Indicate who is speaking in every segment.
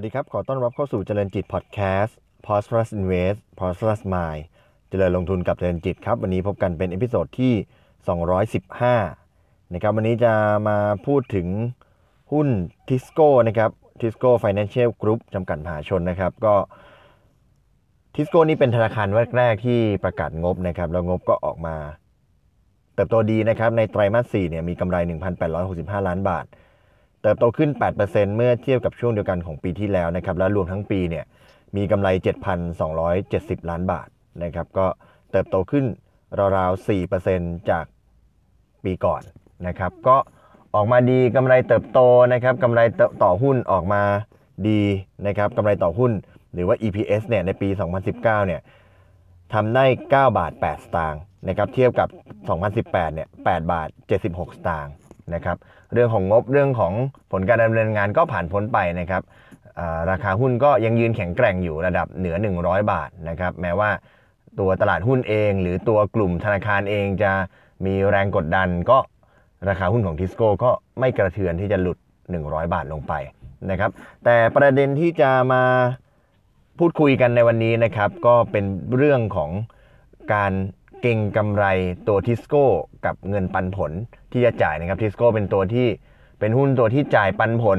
Speaker 1: สวัสดีครับ ขอต้อนรับเข้าสู่เจริญจิตพอดแคสต์ Prosperous Invest Prosperous Mind เจริญลงทุนกับเจริญจิตครับ วันนี้พบกันเป็น episode ที่ 215 นะครับ วันนี้จะมาพูดถึงหุ้นทิสโก้นะครับทิสโก้ Financial Group จำกัดมหาชนนะครับ ก็ทิสโก้นี่เป็นธนาคารแรกๆที่ประกาศงบนะครับ แล้วงบก็ออกมา เติบโตดีนะครับ ในไตรมาส4เนี่ยมีกำไร 1,865 ล้านบาท เติบโตขึ้น 8%เมื่อเทียบกับช่วงเดียวกันของปีที่แล้วนะครับ และรวมทั้งปีเนี่ยมีกำไร 7,270 ล้านบาทนะครับ ก็เติบโตขึ้นราวๆ 4%จากปีก่อนนะครับ ก็ออกมาดีกำไรเติบโตนะครับกำไรต่อหุ้นออกมาดีนะครับกำไรต่อหุ้น หรือว่า EPS เนี่ยในปี 2019 เนี่ยทำได้ 9 บาท 8 สตางค์นะครับ เทียบกับ 2018 เนี่ย 8 บาท 76 สตางค์ นะครับเรื่องของงบเรื่องของผลการดำเนินงานก็ผ่านพ้นไปนะครับราคาหุ้นก็ยังยืนแข็งแกร่งอยู่ระดับเหนือ 100 บาทนะครับแม้ว่าตัวตลาดหุ้นเอง หรือตัวกลุ่มธนาคารเองจะมีแรงกดดันก็ราคาหุ้นของทิสโก้ก็ไม่กระเทือนที่จะหลุด 100 บาทลงไปนะครับแต่ประเด็นที่จะมาพูดคุยกันในวันนี้นะครับ ก็เป็นเรื่องของการ เก็งกำไรตัวทิสโก้กับเงินปันผลที่จะจ่ายนะครับทิสโก้เป็นตัวที่เป็นหุ้นตัวที่จ่ายปันผล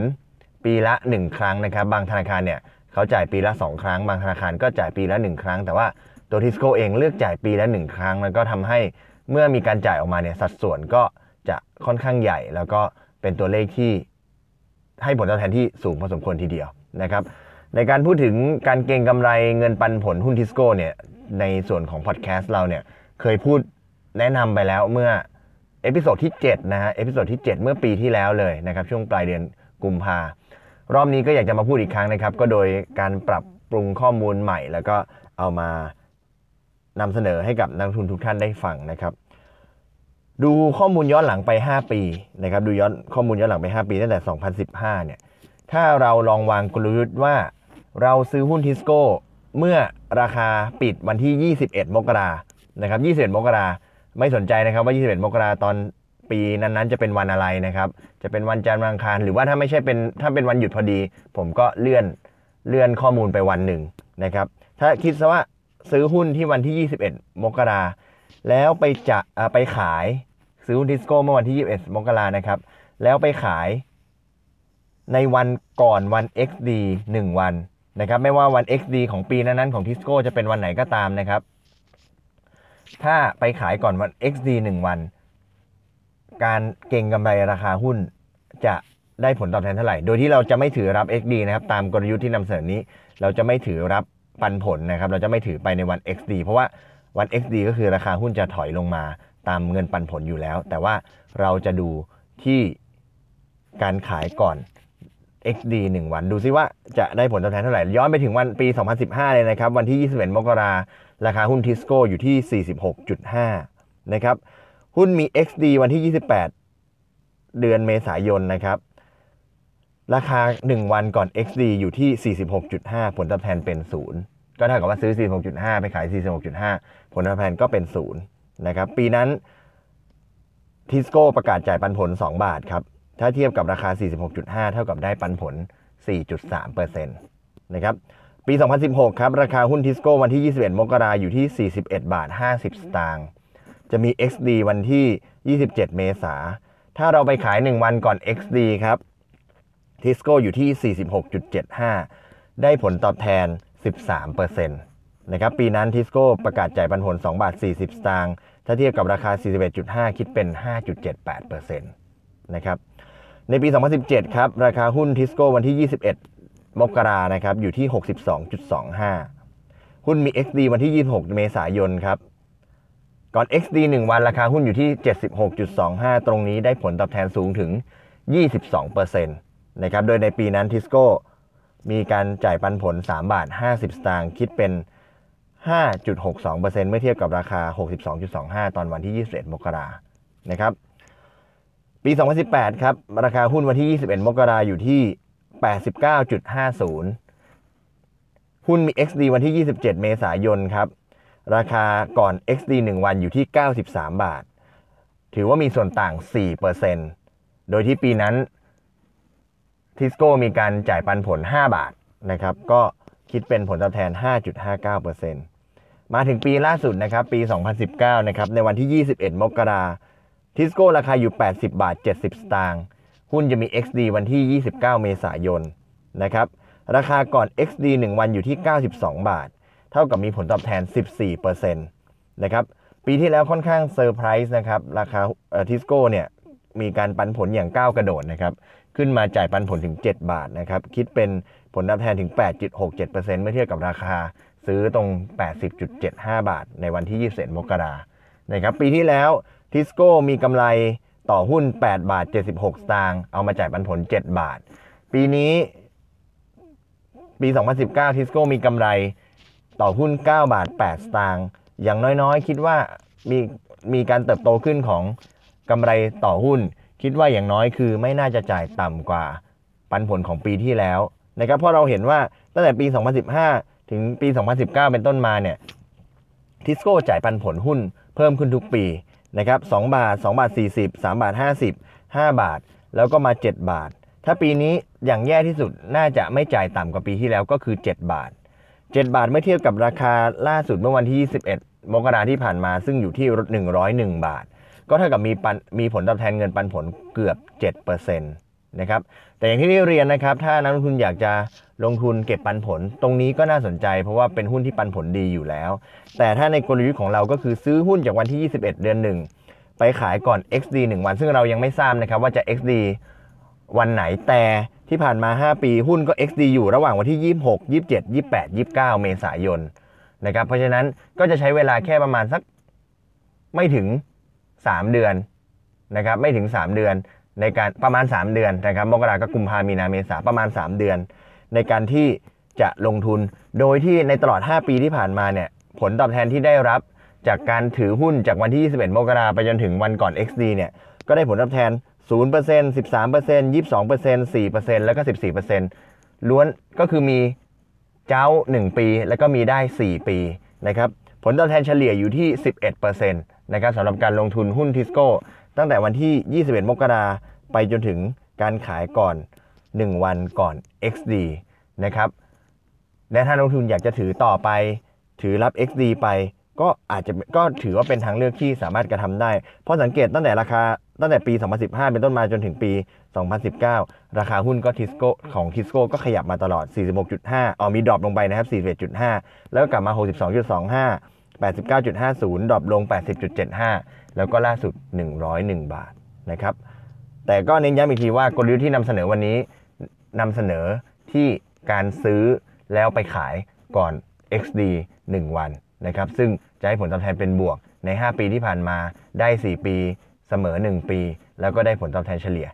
Speaker 1: ปีละ 1 ครั้งนะครับ บางธนาคารเนี่ยเขาจ่ายปีละ 2 ครั้ง บางธนาคารก็จ่ายปีละ 1 ครั้ง แต่ว่าตัวทิสโก้เองเลือกจ่ายปีละ 1 ครั้ง แล้วก็ทำให้เมื่อมีการจ่ายออกมาเนี่ยสัดส่วนก็จะค่อนข้างใหญ่ แล้วก็เป็นตัวเลขที่ให้ผลตอบแทนที่สูงพอสมควรทีเดียวนะครับในการพูดถึงการเก็งกำไรเงินปันผลหุ้นทิสโก้เนี่ยในส่วนของพอดแคสต์เราเนี่ย เคยพูดแนะนำไปแล้วเมื่อ episode ที่ 7 นะฮะ episode ที่ 7 เมื่อปีที่แล้วเลยนะครับ ช่วงปลายเดือนกุมภารอบนี้ก็อยากจะมาพูดอีกครั้งนะครับ ก็โดยการปรับปรุงข้อมูลใหม่ แล้วก็เอามานำเสนอให้กับนักลงทุนทุกท่านได้ฟังนะครับ ดูข้อมูลย้อนหลังไป 5 ปีนะครับ ดูย้อนข้อมูลย้อนหลังไป 5 ปีตั้งแต่ 2015 เนี่ย ถ้าเราลองวางกลยุทธ์ว่าเราซื้อหุ้นทิสโก้เมื่อราคาปิดวันที่ 21 มกรา นะครับ21มกราไม่สนใจนะครับว่า 21 มกราตอนปีนั้นๆ จะเป็นวันอะไรนะครับ จะเป็นวันจันทร์วันอังคาร หรือว่าถ้าไม่ใช่เป็นถ้าเป็นวันหยุดพอดี ผมก็เลื่อนเลื่อนข้อมูลไปวันหนึ่งนะครับ ถ้าคิดซะว่าซื้อหุ้นที่วันที่ 21 มกราแล้วไปจะไปขายซื้อหุ้นทิสโก้เมื่อวันที่ 21 มกรานะครับ แล้วไปขายในวันก่อนวัน XD 1 วันนะครับ ไม่ว่าวัน XD ของปีนั้นๆของทิสโก้จะเป็นวันไหนก็ตามนะครับ ถ้าไปขายก่อนวัน XD 1 วัน การเก่งกำไรราคาหุ้นจะได้ผลตอบแทนเท่าไหร่ โดยที่เราจะไม่ถือรับ XD นะครับ ตามกลยุทธ์ที่นำเสนอนี้ เราจะไม่ถือรับปันผลนะครับ เราจะไม่ถือไปในวัน XD เพราะว่าวัน XD ก็คือราคาหุ้นจะถอยลงมาตามเงินปันผลอยู่แล้ว แต่ว่าเราจะดูที่การขายก่อน XD 1 วัน ดูซิว่าจะได้ผลตอบแทนเท่าไหร่ ย้อนไปถึงวันปี 2015 เลยนะครับ วันที่ 21 มกราราคาหุ้นทิสโก้อยู่ที่ 46.5 นะครับ หุ้นมี XD วันที่ 28 เดือนเมษายนนะครับ ราคา 1 วันก่อน XD อยู่ที่ 46.5 ผลตอบแทนเป็น 0 ก็เท่ากับว่าซื้อ 46.5 ไปขาย 46.5 ผลตอบแทนก็เป็น 0 นะครับ ปีนั้นทิสโก้ประกาศจ่ายปันผล 2 บาทครับ ถ้าเทียบกับราคา 46.5 เท่ากับได้ปันผล 4.3%นะครับ ปี 2016 ครับ ราคาหุ้นทิสโก้วันที่ 21 มกราอยู่ที่ 41 บาท 50 สตางค์ จะมี XD วันที่ 27 เมษา ถ้าเราไปขาย 1 วันก่อน XD ครับ ทิสโก้อยู่ที่ 46.75 ได้ผลตอบแทน 13%นะครับ ปีนั้นทิสโก้ประกาศจ่ายปันผล 2 บาท 40 สตางค์ ถ้าเทียบกับราคา 41.5 คิดเป็น 5.78%นะครับ ในปี 2017 ครับ ราคาหุ้นทิสโก้วันที่ 21 มกรานะครับ อยู่ที่ 62.25 หุ้นมี XD วันที่ 26 เมษายนครับ ก่อน XD 1 วันราคาหุ้นอยู่ที่ 76.25 ตรงนี้ได้ผลตอบแทนสูงถึง 22%นะครับ โดยในปีนั้นทิสโก้มีการจ่ายปันผล 3 บาท 50 สตางค์ คิดเป็น 5.62%เมื่อเทียบกับราคา 62.25 ตอนวันที่ 21 มกรานะครับ ปี 2018 ครับ ราคาหุ้นวันที่ 21 มกราอยู่ที่ 89.50 หุ้นมี XD วันที่ 27 เมษายนครับ ราคาก่อน XD 1 วันอยู่ที่ 93 บาท ถือว่ามีส่วนต่าง 4%โดยที่ปีนั้นทิสโก้มีการจ่ายปันผล 5 บาทนะครับ ก็คิดเป็นผลตอบแทน 5.59%มาถึงปีล่าสุดนะครับ ปี 2019 นะครับ ในวันที่ 21 มกรา ทิสโก้ราคาอยู่ 80 บาท 70 สตางค์หุ้นจะมี XD วันที่ 29 เมษายนนะครับราคาก่อน XD 1 วันอยู่ที่ 92 บาท เท่ากับมีผลตอบแทน 14%นะครับปีที่แล้วค่อนข้างเซอร์ไพรส์นะครับราคาทิสโก้เนี่ยมีการปันผลอย่างก้าวกระโดดนะครับขึ้นมาจ่ายปันผลถึง 7 บาทนะครับคิดเป็นผลตอบแทนถึง 8.67%เมื่อเทียบกับราคาซื้อตรง 80.75 บาท ในวันที่ 21 มกรานะครับปีที่แล้ว ทิสโก้มีกำไรต่อหุ้น 8 บาท 76 สตางค์เอามาจ่ายปันผล 7 บาท ปีนี้ปี 2019 ทิสโก้มีกำไรต่อหุ้น 9 บาท 8 สตางค์อย่างน้อยๆ คิดว่ามีมีการเติบโตขึ้นของกำไรต่อหุ้น คิดว่าอย่างน้อยคือไม่น่าจะจ่ายต่ำกว่าปันผลของปีที่แล้วนะครับเพราะเราเห็นว่าตั้งแต่ปี 2015 ถึงปี 2019 เป็นต้นมาเนี่ยทิสโก้จ่ายปันผลหุ้นเพิ่มขึ้นทุกปี นะครับ2บาท 2 บาท 40 3 บาท 50 5 บาท แล้วก็มา 7 บาท ถ้าปีนี้อย่างแย่ที่สุดน่าจะไม่จ่ายต่ำกว่าปีที่แล้วก็คือ 7 บาท 7 บาทเมื่อเทียบกับราคาล่าสุดเมื่อวันที่ 21 มกราที่ผ่านมาซึ่งอยู่ที่ 101 บาท ก็เท่ากับมีปันมีผลตอบแทนเงินปันผลเกือบ 7% นะครับแต่อย่างที่ได้เรียนนะครับ ถ้านักลงทุนอยากจะลงทุนเก็บปันผล ตรงนี้ก็น่าสนใจ เพราะว่าเป็นหุ้นที่ปันผลดีอยู่แล้ว แต่ถ้าในกลยุทธ์ของเราก็คือซื้อหุ้นจากวันที่ 21 เดือน 1 ไปขายก่อน XD 1 วัน ซึ่งเรายังไม่ทราบนะครับว่าจะ XD วันไหนแต่ที่ผ่านมา 5 ปีหุ้นก็ XD อยู่ระหว่างวันที่ 26 27 28 29 เมษายนนะครับเพราะฉะนั้นก็จะใช้เวลาแค่ประมาณสักไม่ถึง 3 เดือนนะครับไม่ถึง 3 เดือน ในการประมาณ 3 เดือนนะครับมกราคมกุมภามีนาเมษาประมาณ 3 เดือน ในการที่จะลงทุน โดยที่ในตลอด 5 ปีที่ผ่านมาเนี่ยผลตอบแทนที่ได้รับจากการถือหุ้นจากวันที่ 21 มกราไปจนถึงวันก่อน XD เนี่ยก็ได้ผลตอบแทน 0% 13% 22% 4%แล้วก็ 14%ล้วนก็คือมีเจ้า 1 ปี แล้วก็มีได้ 4 ปีนะครับผลตอบแทนเฉลี่ยอยู่ที่ 11%นะครับสำหรับการลงทุนหุ้นทิสโก้ ตั้งแต่วันที่ 21 มกราไปจนถึงการขายก่อน 1 วันก่อน XD นะครับ และถ้าลงทุนอยากจะถือต่อไป ถือรับ XD ไป ก็อาจจะก็ถือว่าเป็นทางเลือกที่สามารถกระทำได้ เพราะสังเกตตั้งแต่ราคาตั้งแต่ปี 2015 เป็นต้นมาจนถึงปี 2019 ราคาหุ้นก็ทิสโก้ของทิสโก้ก็ขยับมาตลอด 46.5อ๋อมี drop ลงไปนะครับ 41.5 แล้วก็กลับมา 62.25 89.50 drop ลง 80.75 แล้วก็ล่าสุด 101 บาทนะครับ แต่ก็เน้นย้ำอีกทีว่ากลยุทธ์ที่นำเสนอวันนี้นำเสนอที่การซื้อแล้วไปขายก่อน XD 1 วันนะครับ ซึ่งจะให้ผลตอบแทนเป็นบวกใน 5 ปีที่ผ่านมาได้ 4 ปีเสมอ 1 ปี แล้วก็ได้ผลตอบแทนเฉลี่ย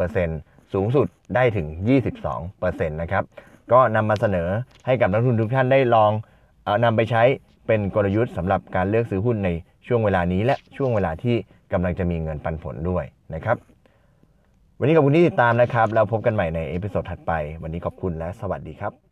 Speaker 1: 11%สูงสุดได้ถึง 22%นะครับ ก็นำมาเสนอให้กับนักลงทุนทุกท่านได้ลองเออนำไปใช้เป็นกลยุทธ์สำหรับการเลือกซื้อหุ้นใน ช่วงเวลานี้และช่วงเวลาที่กำลังจะมีเงินปันผลด้วยนะครับ วันนี้ขอบคุณที่ติดตามนะครับ แล้วพบกันใหม่ใน episode ถัดไป วันนี้ขอบคุณและสวัสดีครับ